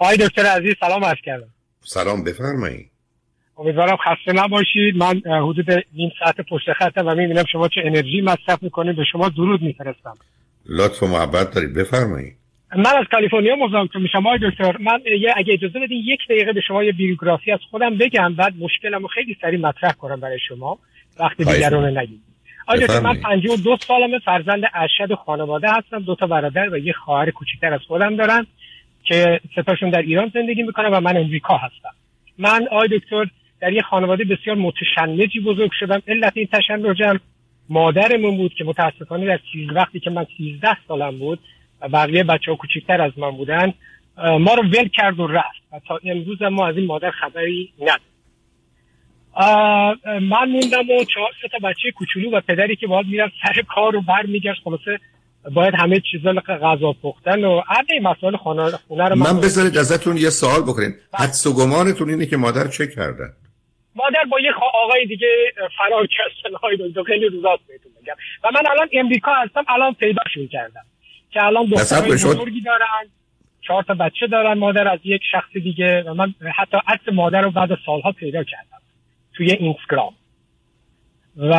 آقای دکتر عزیز سلام عرض کردم. سلام بفرمایید. امیدوارم خسته نباشید. من حدود نیم ساعت پشت خطم و می‌بینم شما چه انرژی مصرف می‌کنید. به شما درود میفرستم. لطف و محبت دارید. بفرمایید. من از کالیفرنیا مزاحمتون میشم آقای دکتر. من اگه اجازه بدین یک دقیقه به شما یه بیوگرافی از خودم بگم بعد مشکلمو خیلی سریع مطرح کنم برای شما. وقتی دیگران نگید آقای دکتر من 52 سالمه فرزند ارشد خانواده هستم. دو تا برادر و یه خواهر کوچیکتر از خودم دارم که ستاشون در ایران زندگی می‌کنن و من امریکا هستم. من آقای دکتر در یه خانواده بسیار متشنجی بزرگ شدم. علت این تشنجم مادرمون بود که متاسفانه در چیز وقتی که من 13 سالم بود و بقیه بچه ها کوچکتر از من بودن ما رو ول کرد و رفت و تا امروز ما از این مادر خبری نداریم. من موندم و چهار تا بچه کوچولو و پدری که باید میرم سر کار رو بر میگشت خلاصه باید همه چیزا غذا پختن و همه مسائل خانه خونه رو من بذارید ازتون یه سوال بکنیم بله. حدس و گمانتون اینه که مادر چه کردن مادر با یه آقای دیگه فرار کردن های دو خیلی روزاست بهتون بگم. و من الان امریکا هستم الان پیداشون کردم. که الان دختر بزرگی دارن چهار تا بچه دارن مادر از یک شخص دیگه و من حتی عکس مادر رو بعد سالها پیدا کردم. توی اینستاگرام. و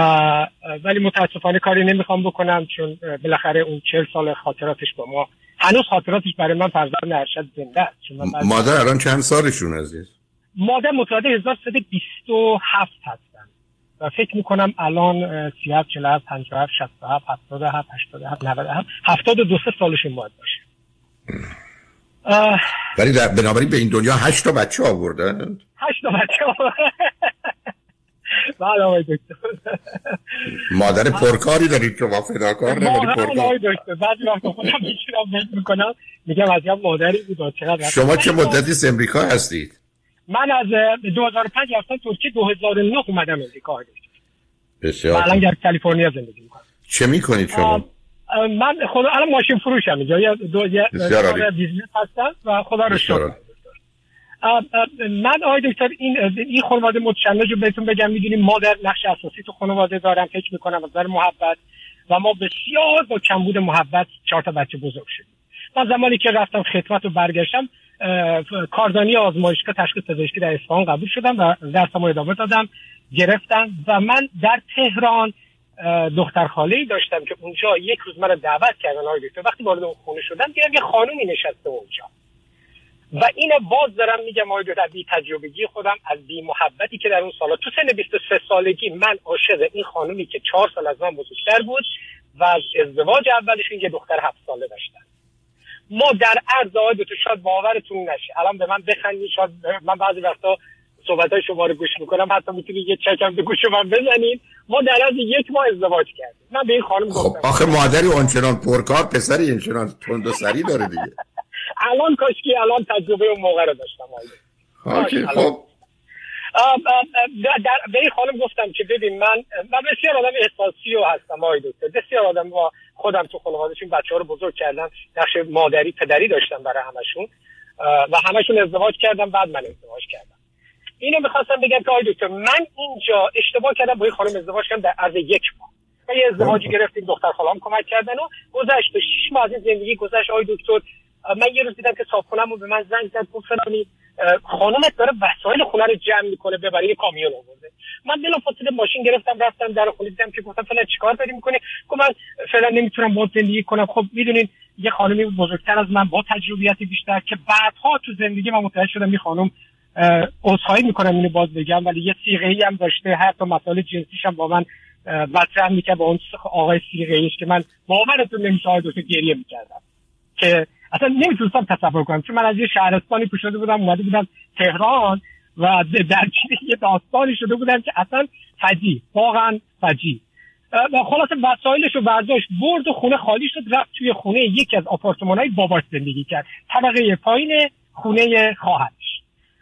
ولی متاسفانه کاری نمی‌خوام بکنم چون بالاخره اون چهل سال خاطراتش با ما هنوز خاطراتش برای من فرزند ارشد زنده است. مادر الان چند سالشون عزیز؟ مادر متولد 1327 هستن و فکر می‌کنم الان 37 47 57 67 77 87 97 72 سه سالشون باید باشه. ولی بنابراین به این دنیا هشت تا بچه آوردن. هشت تا بچه بله آقای دکتر. مادر پرکاری دارید که وافه کار نبری پرکار. بعضی وقت خودم میشیرم فکر می‌کنم میگم از مادری بود چقدر شما چه مدتی امریکا هستید؟ من از 2005 رفتم ترکیه 2009 اومدم امریکا. بسیار الان در کالیفرنیا زندگی می‌کنم. چه می‌کنید شما؟ من خدا الان ماشین فروشم. اینجا یا دو یا business هستم و خدا رو شکر. من آقای دکتر این این خانواده متشنج رو بهتون بگم می‌دونیم مادر نقش اساسی تو خانواده دارم فکر می‌کنم از محبت و ما بسیار با کمبود محبت چهار تا بچه بزرگ شدیم. من زمانی که رفتم خدمت و برگشتم کاردانی آزمایشگاه تشخیص پزشکی در اصفهان قبول شدم و درسم ادامه دادم گرفتم و من در تهران دختر خاله داشتم که اونجا یک روز من دعوت کردن آقای دکتر. وقتی وارد اون خونه شدم دیدم یه خانومی نشسته اونجا. و اینو باز دارم میگم آقای دکتر بی تجربگی خودم از بی محبتی که در اون سالا تو سن 23 سالگی من عاشق این خانومی که چهار سال از من بزرگتر بود و از ازدواج اولشون یه دختر هفت ساله داشتن. ما در عرض آقای دکتر شاید باورتون نشه. الان به من بخندید شاید من بعضی وقتا صحبت های شما رو گوش می‌کنم حتی می‌تونید یه چکم به گوش من بزنید ما در از یک ماه ازدواج کردیم. من به این خانم خب گفتم. آخه مادری اونچنان پرکار پسری اینچنان تند و سری داره دیگه. الان کاشکی الان تجربه اون موقع رو داشتم. آقای خب. در به این خانم گفتم که ببین من من بسیار آدم احساسی و هستم آقای دکتر. بسیار آدم با خودم تو خانوادهشون بچه ها رو بزرگ کردم نقش مادری پدری داشتم برای همشون و همشون ازدواج کردم بعد من ازدواج کردم. اینو می‌خواستم بگم که آقای دکتر من اینجا اشتباه کردم با این خانم ازدواج کردم در عرض یک ماه. و یه ازدواجی گرفتیم دختر خالام کمک کردن و گذشت. شش ماه از زندگی گذشت آقای دکتر. من یه روز دیدم که صاحب به من زنگ زد گفت فلانی خانمت داره وسایل خونه رو جمع می‌کنه ببره یه کامیون آورده. من بلا فاصله ماشین گرفتم رفتم در خونه دیدم که گفتم فلان چیکار داری می‌کنه گفت من فعلا نمی‌تونم با کنم. خب می‌دونین یه خانمی بزرگتر از من با تجربیت بیشتر که بعدها تو زندگی من متوجه شدم این خانم عذرخواهی می‌کنم اینو باز بگم ولی یه سیغه ای هم داشته حتی مسائل جنسیش هم با من مطرح می‌کرد با اون آقای سیغه ایش که من باورتون نمیشه دو گریه می‌کردم. که اصلا نمی‌تونستم تصور کنم چون من از یه شهرستانی پوشیده بودم اومده بودم تهران و در یه داستانی شده بودم که اصلا فجی واقعا فجی و خلاص وسایلش رو برداشت برد و خونه خالی شد رفت توی خونه یکی از آپارتمان های باباش زندگی کرد. طبقه پایین خونه خواهرش.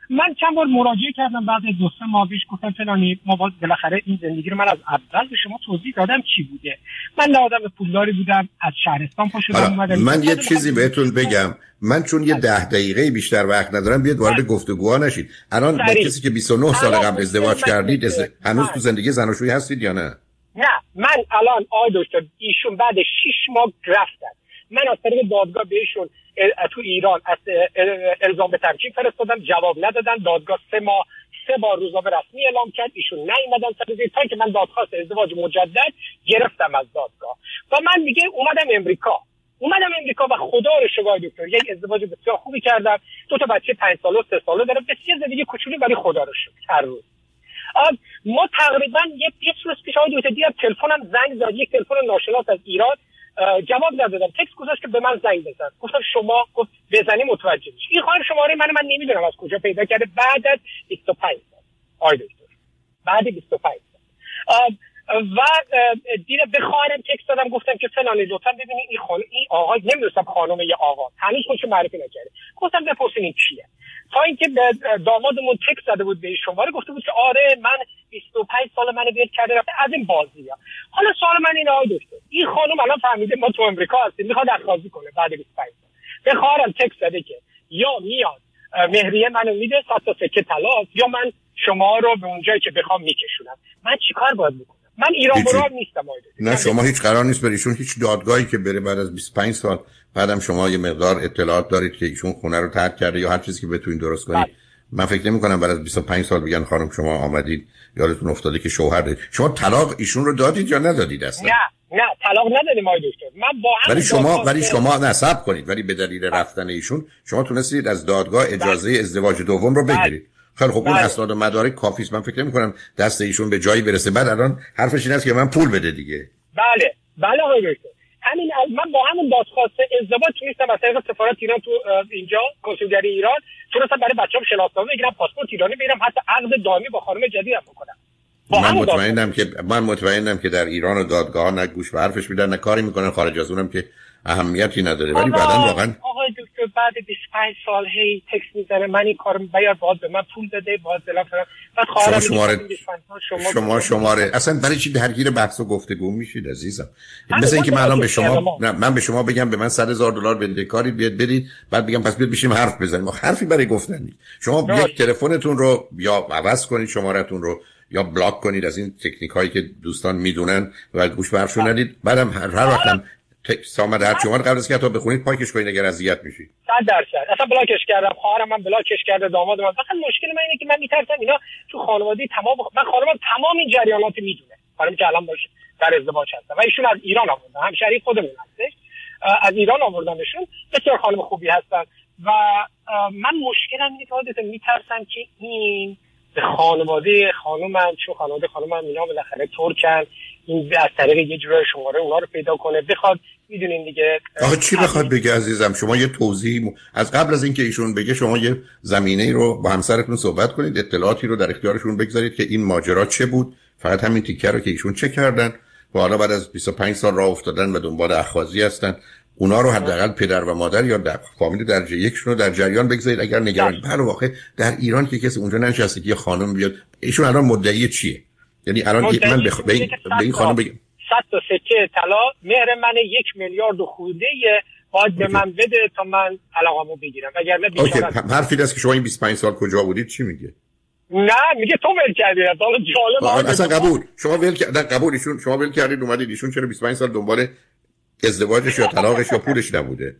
من چند بار مراجعه کردم بعد دو سه ماه پیش گفتم فلانی ما باز بالاخره این زندگی رو من از اول به شما توضیح دادم چی بوده. من نه آدم پولداری بودم از شهرستان پا اومدم من یه چیزی بهتون بگم. من چون یه ده دقیقه بیشتر وقت ندارم بیاد وارد گفتگوها نشید. الان با کسی که 29 سال قبل ازدواج کردید هنوز تو زندگی زناشویی هستید یا نه؟ نه من الان آقای دکتر ایشون بعد 6 ماه رفتن. من از طریق دادگاه بهشون تو ایران از الزام به ترکیب فرستادم جواب ندادن. دادگاه سه ماه سه بار روزنامه رسمی اعلام کرد. ایشون نیومدن سر تا که من دادخواست ازدواج مجدد گرفتم از دادگاه. و من دیگه اومدم امریکا. اومدم امریکا و خدا رو شما دکتر یک ازدواج بسیار خوبی کردم. دو تا بچه پنج ساله و سه ساله دارم. بسیار زندگی کوچولی ولی خدا رو شکر. هر روز. ما تقریبا یک یک روز پیش آقای دکتر دیدم تلفنم زنگ زد. یک تلفن ناشناس از ایران. جواب ندادم. تکس گذاشت که به من زنگ بزن. گفتم شما گفت بزنی متوجه میشی. این خواهر شماره من من نمی‌دونم از کجا پیدا کرده. بعد از 25 سال. آقای دکتر. بعد 25 سال. و دیده به خواهرم تکس دادم گفتم که فلانی لطفا ببینید این خانم این آقا نمی‌دونستم خانم یه آقا. هنوز خودشو معرفی نکرده. گفتم بپرسین این کیه تا اینکه دامادمون تکس زده بود به شماره گفته بود که آره من 25 سال منو بیاد کرده رفته از این بازی ها. حالا سوال من این آقای دکتر این خانم الان فهمیده ما تو امریکا هستیم می‌خواد دستخوازی کنه بعد 25 سال. به خواهرم تکس زده که یا میاد مهریه منو میده تا سکه طلا یا من شما رو به اونجایی که بخوام میکشونم. من چیکار باید بکنم؟ من ایران برام نیستم نه شما هیچ قرار نیست بریشون هیچ دادگاهی که بره بعد از 25 سال بعدم شما یه مقدار اطلاعات دارید که ایشون خونه رو ترک کرده یا هر چیزی که بتونید درست کنید بله. من فکر نمی کنم بعد از 25 سال بگن خانم شما آمدید یادتون افتاده که شوهر دارید. شما طلاق ایشون رو دادید یا ندادید اصلا؟ نه نه طلاق ندادیم آقای دکتر. من با ولی شما ولی شما نصب کنید. ولی به دلیل رفتن ایشون شما تونستید از دادگاه اجازه بله. ازدواج دوم رو بگیرید. خیلی خب اون بله. اسناد و مدارک کافی است. من فکر نمی کنم دست ایشون به جایی برسه. بعد الان حرفش این است که من پول بده دیگه. بله. بله آقای دکتر. همین من با همون دادخواست ازدواج تونستم از طریق سفارت ایران تو اینجا کنسولگری ایران تونستم برای بچه‌ام شناسنامه بگیرم پاسپورت ایرانی بگیرم حتی عقد دائمی با خانم جدیدم بکنم. من مطمئنم که من مطمئنم که در ایران و دادگاه نه گوش به حرفش میدن نه کاری می‌کنن خارج از اونم که اهمیتی نداره. ولی بعدا واقعا دکتر بعد 25 سال هی تکس می‌زنه من این کارو باید باید به من پول بده باید دلم بعد شما شماره شما, شما شماره اصلا برای چی درگیر بحث و گفتگو میشید عزیزم؟ مثل اینکه من الان به شما نه من به شما بگم به من 100 هزار دلار بده کاری بیاد بدید بعد بگم پس بیاد بشیم حرف بزنیم. حرفی برای گفتن نیست. شما یک تلفنتون رو یا عوض کنید شمارهتون رو یا بلاک کنید از این تکنیک هایی که دوستان می‌دونن و گوش به حرفشون ندید. بعدم هر وقتم تکست آمد هر شما قبل از که حتی بخونید پاکش کنید اگر اذیت میشید 100 درصد. اصلا بلاکش کردم خواهرم من بلاکش کرده داماد من فقط مشکل من اینه که من میترسم اینا تو خانواده تمام من خانوادم تمام این جریانات می‌دونه. خانمی که الان باشه در ازدواج هستن. و ایشون از ایران آوردن. هم شریک خودمون هستش. از ایران آوردنشون. بسیار خانم خوبی هستن. و من مشکلم اینه که میترسم که این به خانواده خانومم چون خانواده خانومم اینا بالاخره ترکن. این از طریق یه جورای شماره اونا رو پیدا کنه. بخواد می‌دونین دیگه آخه چی بخواد بگه عزیزم؟ شما یه توضیح از قبل از اینکه ایشون بگه شما یه زمینه رو با همسرتون صحبت کنید اطلاعاتی رو در اختیارشون بگذارید که این ماجرا چه بود فقط همین تیکر رو که ایشون چه کردن و حالا بعد از 25 سال راه افتادن و دنبال اخوازی هستن. اونا رو حداقل پدر و مادر یا در فامیل درجه یکشون رو در جریان بگذارید. اگر نگران بله. بر واقع در ایران که کسی اونجا نشسته که خانم بیاد ایشون الان مدعی چیه؟ یعنی الان من بخ... به, این... به این خانم بگم. صد تا سکه طلا. مهر من یک میلیارد خورده باید به من بده تا من علاقامو بگیرم. وگرنه بیچاره حرفی است که شما این 25 سال کجا بودید چی میگه؟ نه میگه تو ول کردی. حالا جالب اصلا قبول. شما ول کردن قبول ایشون شما ول کردید اومدید ایشون چرا 25 سال دنبال ازدواجش یا طلاقش یا پولش نبوده؟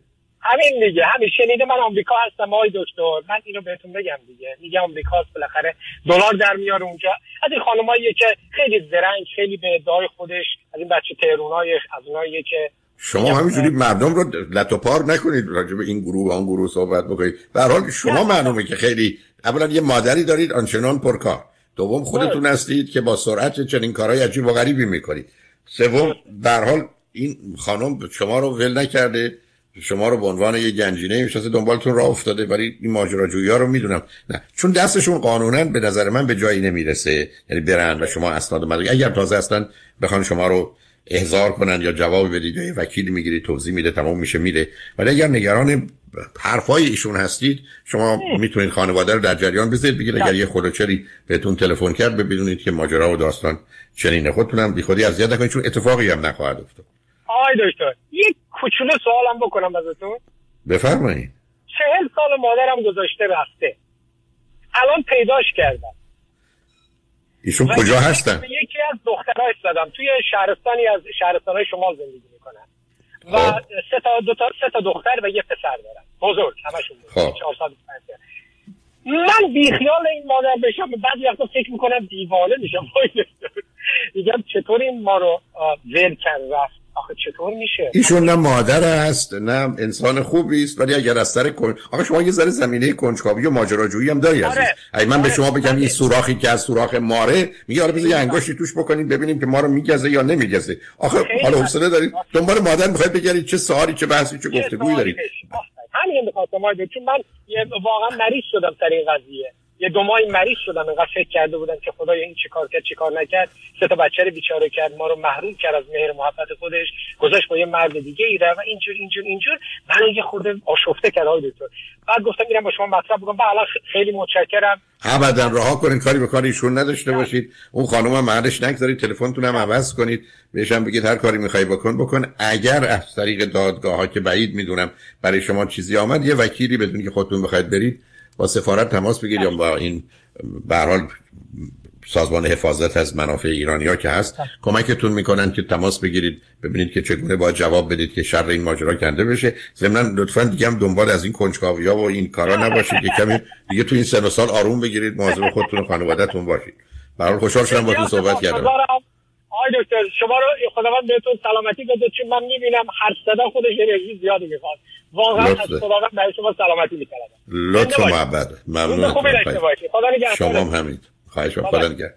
همین دیگه همین شنیده من آمریکا هستم آقای دکتر. من اینو بهتون بگم دیگه میگه آمریکا بالاخره دلار در میاره اونجا. از این خانمایی که خیلی زرنگ خیلی به ادعای خودش از این بچه تهرونای از اونایی که شما همینجوری مردم رو لط و پار نکنید راجع به این گروه و آن گروه صحبت بکنید. به حال شما معلومه که خیلی اولا یه مادری دارید آنچنان پرکار. دوم خودتون هستید که با سرعت چنین کارهای عجیب و غریبی می‌کنید. سوم در حال این خانم شما رو ول نکرده. شما رو به عنوان یه گنجینه می‌شناسه دنبالتون راه افتاده ولی این ماجراجویی ها رو می‌دونم. نه چون دستشون قانونا به نظر من به جایی نمی‌رسه. یعنی برن و شما اسناد مدرک اگر تازه اصلا بخوان شما رو احضار کنن یا جواب بدید یا وکیل می‌گیرید توضیح میده تمام میشه میره ولی اگر نگران حرفای ایشون هستید شما می‌تونید خانواده رو در جریان بذارید بگید اگر یه خلوچری بهتون تلفن کرد ببینید که ماجرا و داستان چنینه. خودتونم بی خودی اذیت نکنید چون اتفاقی هم نخواهد افتاد. آقای دکتر. کوچولو سوالم بکنم ازتون. بفرمایید چهل سال مادرم گذاشته رفته. الان پیداش کردم. ایشون کجا هستن؟ یکی از دخترهاش زدم. توی شهرستانی از شهرستانهای شمال زندگی می‌کنن. و خب. سه تا دو تا سه تا دختر و یه پسر دارم بزرگ. همشون خب. 400 من بیخیال این مادر بشم. بعضی وقتا فکر می‌کنم دیوانه میشم. میگم چطور این ما رو ول کرد رفت. آخه چطور میشه؟ ایشون نه مادر است نه انسان خوبی است ولی اگر از سر کن آخه شما یه ذره زمینه کنجکاوی و ماجراجویی هم داری آره. اگه من آره. به شما بگم این سوراخی که از سوراخ ماره میگه آره بذار انگشتی توش بکنید ببینیم که ما رو میگزه یا نمیگزه. آخه حالا حوصله دارید؟ دنبال مادر می‌خواید بگید چه سوالی چه بحثی چه گفتگویی دارید؟ همین می‌خواستم چون من واقعا مریض شدم سر این قضیه. یه دو ماهی مریض شدم اینقدر فکر کرده بودم که خدای این چیکار کرد چیکار نکرد. سه تا بچه رو بیچاره کرد ما رو محروم کرد از مهر محبت خودش. گذاشت با یه مرد دیگه ای و اینجور اینجور اینجور. من یه خورده آشفته کرد آقای دکتر. بعد گفتم میرم با شما مطرح بکنم بعد خیلی متشکرم. ابدا رها کنین کاری به کار ایشون نداشته باشید. اون خانم هم محلش نگذارید تلفنتون هم عوض کنید. بهشم بگید هر کاری می‌خوای بکن بکن. اگر از طریق دادگاه ها که بعید می‌دونم برای شما چیزی آمد یه وکیلی بدون که خودتون بخواید برید با سفارت تماس بگیرید یا با این به حال سازمان حفاظت از منافع ایرانی ها که هست کمکتون می‌کنن که تماس بگیرید. ببینید که چگونه باید جواب بدید که شر این ماجرا کنده بشه. ضمن لطفا دیگه هم دنبال از این کنجکاوی ها و این کارا نباشید که کمی دیگه تو این سن و سال آروم بگیرید. مواظب خودتون و خانوادهتون باشید. برای خوشحال شدم با تو صحبت کردم. آقای دکتر شما رو خداوند بهتون سلامتی بده چون من می‌بینم هر صدا خودش انرژی زیادی می‌خواد. واقعا از خداوند برای شما سلامتی می‌کنم. لطف محبت. ممنون. خدا شما هم همین. خواهش خدا. نگهدار.